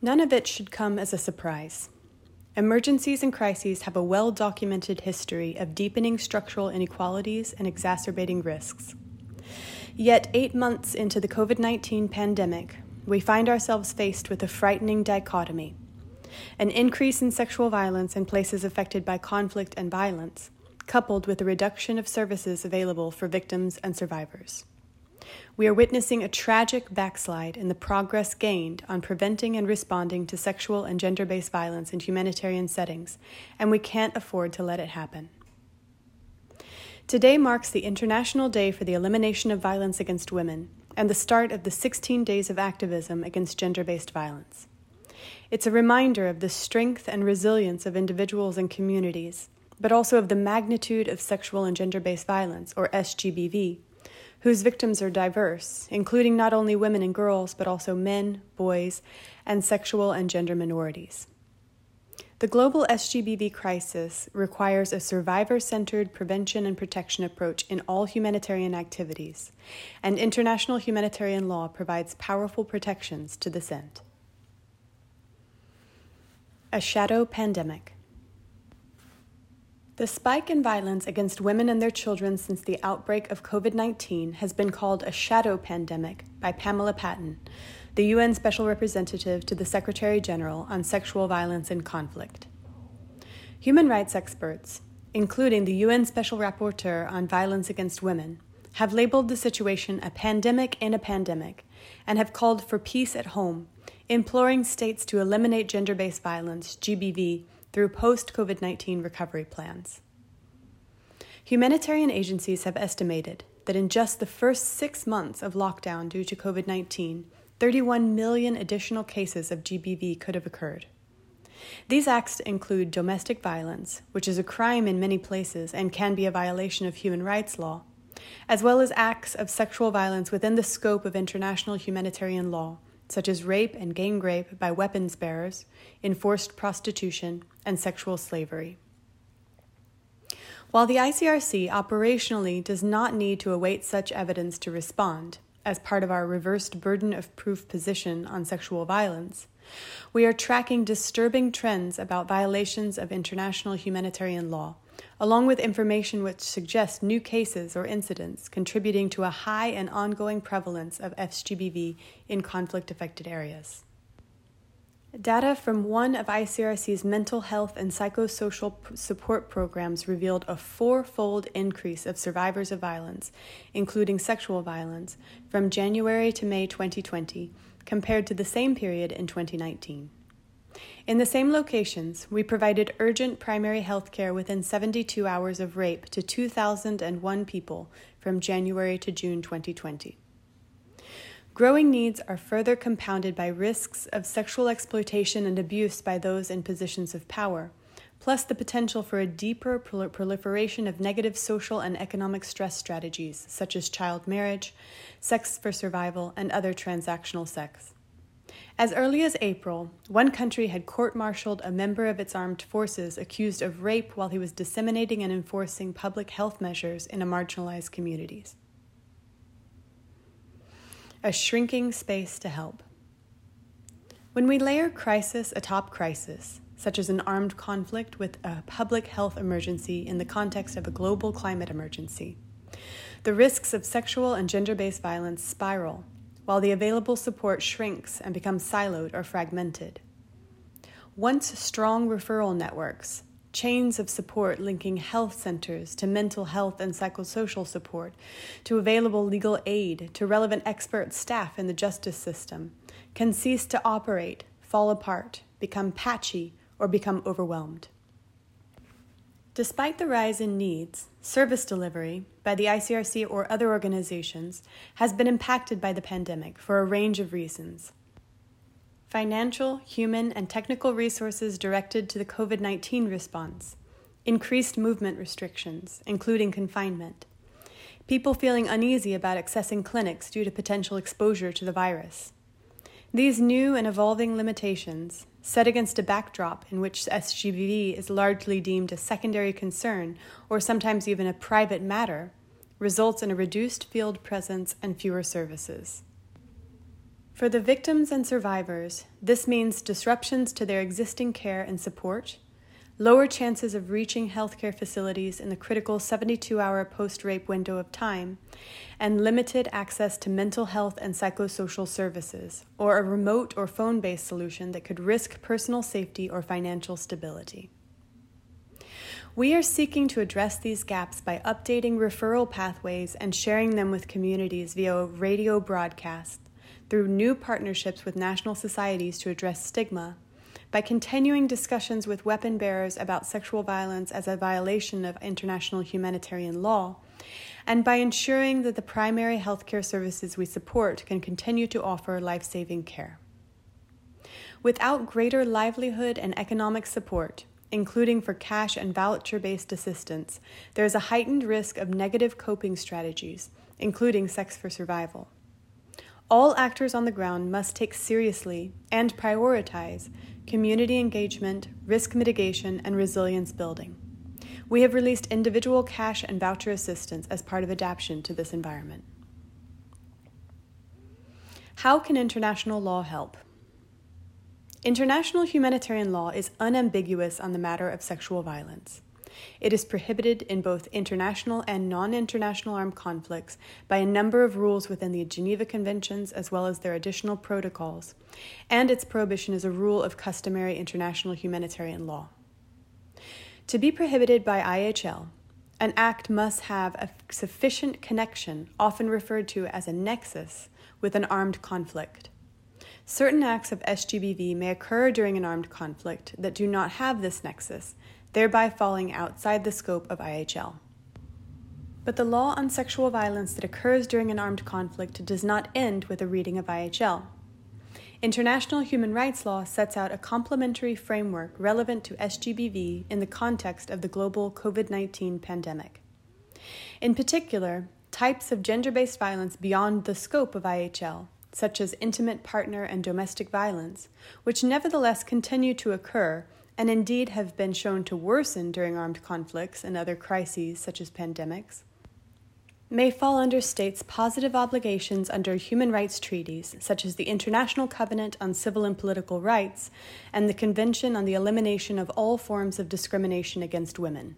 None of it should come as a surprise. Emergencies and crises have a well documented history of deepening structural inequalities and exacerbating risks. Yet, eight months into the COVID 19 pandemic, we find ourselves faced with a frightening dichotomy an increase in sexual violence in places affected by conflict and violence, coupled with a reduction of services available for victims and survivors. We are witnessing a tragic backslide in the progress gained on preventing and responding to sexual and gender based violence in humanitarian settings, and we can't afford to let it happen. Today marks the International Day for the Elimination of Violence Against Women and the start of the 16 days of activism against gender based violence. It's a reminder of the strength and resilience of individuals and communities, but also of the magnitude of sexual and gender based violence, or SGBV, whose victims are diverse, including not only women and girls, but also men, boys, and sexual and gender minorities. The global SGBV crisis requires a survivor centered prevention and protection approach in all humanitarian activities, and international humanitarian law provides powerful protections to this end. A shadow pandemic. The spike in violence against women and their children since the outbreak of COVID 19 has been called a shadow pandemic by Pramila Patten, the UN Special Representative to the Secretary General on Sexual Violence and Conflict. Human rights experts, including the UN Special Rapporteur on Violence Against Women, have labeled the situation a pandemic in a pandemic and have called for peace at home, imploring states to eliminate gender based violence, GBV, through post COVID 19 recovery plans. Humanitarian agencies have estimated that in just the first six months of lockdown due to COVID 19, 31 million additional cases of GBV could have occurred. These acts include domestic violence, which is a crime in many places and can be a violation of human rights law, as well as acts of sexual violence within the scope of international humanitarian law, such as rape and gang rape by weapons bearers, enforced prostitution, and sexual slavery. While the ICRC operationally does not need to await such evidence to respond, as part of our reversed burden of proof position on sexual violence, we are tracking disturbing trends about violations of international humanitarian law, along with information which suggests new cases or incidents contributing to a high and ongoing prevalence of SGBV in conflict affected areas. Data from one of ICRC's mental health and psychosocial support programs revealed a fourfold increase of survivors of violence, including sexual violence, from January to May 2020 compared to the same period in 2019. In the same locations, we provided urgent primary health care within 72 hours of rape to 2,001 people from January to June 2020. Growing needs are further compounded by risks of sexual exploitation and abuse by those in positions of power, plus the potential for a deeper proliferation of negative social and economic stress strategies such as child marriage, sex for survival, and other transactional sex. As early as April, one country had court martialed a member of its armed forces accused of rape while he was disseminating and enforcing public health measures in a marginalized communities. A shrinking space to help. When we layer crisis atop crisis, such as an armed conflict with a public health emergency in the context of a global climate emergency, the risks of sexual and gender based violence spiral while the available support shrinks and becomes siloed or fragmented. Once strong referral networks, chains of support linking health centers to mental health and psychosocial support, to available legal aid, to relevant expert staff in the justice system, can cease to operate, fall apart, become patchy, or become overwhelmed. Despite the rise in needs, service delivery by the ICRC or other organizations has been impacted by the pandemic for a range of reasons. Financial, human, and technical resources directed to the COVID 19 response, increased movement restrictions, including confinement, people feeling uneasy about accessing clinics due to potential exposure to the virus. These new and evolving limitations set against a backdrop in which SGBV is largely deemed a secondary concern or sometimes even a private matter, results in a reduced field presence and fewer services. For the victims and survivors, this means disruptions to their existing care and support, lower chances of reaching healthcare facilities in the critical 72 hour post rape window of time, and limited access to mental health and psychosocial services, or a remote or phone based solution that could risk personal safety or financial stability. We are seeking to address these gaps by updating referral pathways and sharing them with communities via radio broadcast, through new partnerships with national societies to address stigma, by continuing discussions with weapon bearers about sexual violence as a violation of international humanitarian law, and by ensuring that the primary healthcare services we support can continue to offer life saving care. Without greater livelihood and economic support, including for cash and voucher based assistance, there is a heightened risk of negative coping strategies, including sex for survival. All actors on the ground must take seriously and prioritize community engagement, risk mitigation, and resilience building. We have released individual cash and voucher assistance as part of adaptation to this environment. How can international law help? International humanitarian law is unambiguous on the matter of sexual violence. It is prohibited in both international and non international armed conflicts by a number of rules within the Geneva Conventions as well as their additional protocols, and its prohibition is a rule of customary international humanitarian law. To be prohibited by IHL, an act must have a sufficient connection, often referred to as a nexus, with an armed conflict. Certain acts of SGBV may occur during an armed conflict that do not have this nexus, thereby falling outside the scope of IHL. But the law on sexual violence that occurs during an armed conflict does not end with a reading of IHL. International human rights law sets out a complementary framework relevant to SGBV in the context of the global COVID 19 pandemic. In particular, types of gender based violence beyond the scope of IHL, such as intimate partner and domestic violence, which nevertheless continue to occur and indeed have been shown to worsen during armed conflicts and other crises such as pandemics, may fall under states' positive obligations under human rights treaties, such as the International Covenant on Civil and Political Rights and the Convention on the Elimination of All Forms of Discrimination Against Women.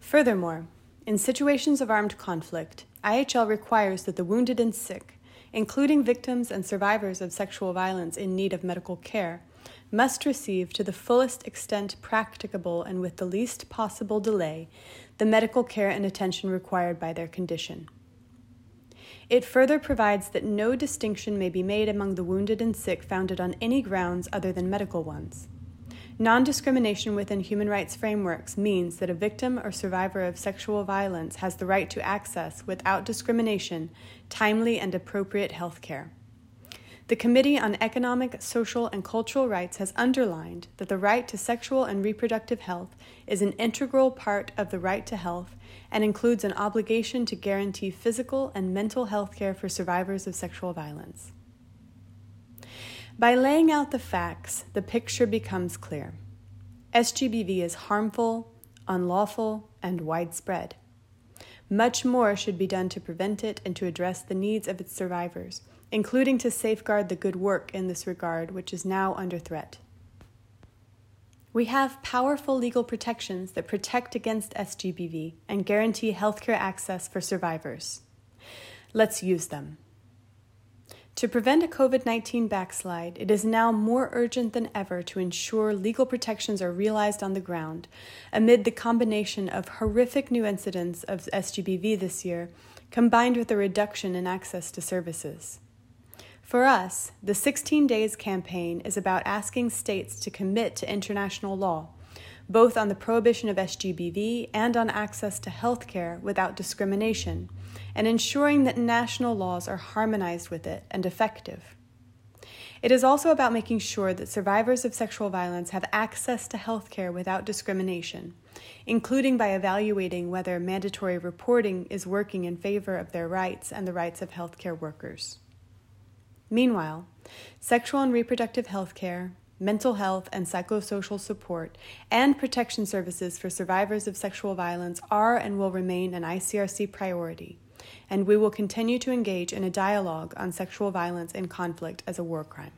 Furthermore, in situations of armed conflict, IHL requires that the wounded and sick, including victims and survivors of sexual violence in need of medical care, must receive to the fullest extent practicable and with the least possible delay the medical care and attention required by their condition. It further provides that no distinction may be made among the wounded and sick founded on any grounds other than medical ones. Non discrimination within human rights frameworks means that a victim or survivor of sexual violence has the right to access, without discrimination, timely and appropriate health care. The Committee on Economic, Social, and Cultural Rights has underlined that the right to sexual and reproductive health is an integral part of the right to health and includes an obligation to guarantee physical and mental health care for survivors of sexual violence. By laying out the facts, the picture becomes clear. SGBV is harmful, unlawful, and widespread. Much more should be done to prevent it and to address the needs of its survivors including to safeguard the good work in this regard, which is now under threat. We have powerful legal protections that protect against SGBV and guarantee healthcare access for survivors. Let's use them. To prevent a COVID 19 backslide, it is now more urgent than ever to ensure legal protections are realized on the ground amid the combination of horrific new incidents of SGBV this year, combined with a reduction in access to services. For us, the 16 Days campaign is about asking states to commit to international law, both on the prohibition of SGBV and on access to health care without discrimination, and ensuring that national laws are harmonized with it and effective. It is also about making sure that survivors of sexual violence have access to health care without discrimination, including by evaluating whether mandatory reporting is working in favor of their rights and the rights of healthcare workers. Meanwhile, sexual and reproductive health care, mental health and psychosocial support, and protection services for survivors of sexual violence are and will remain an ICRC priority, and we will continue to engage in a dialogue on sexual violence and conflict as a war crime.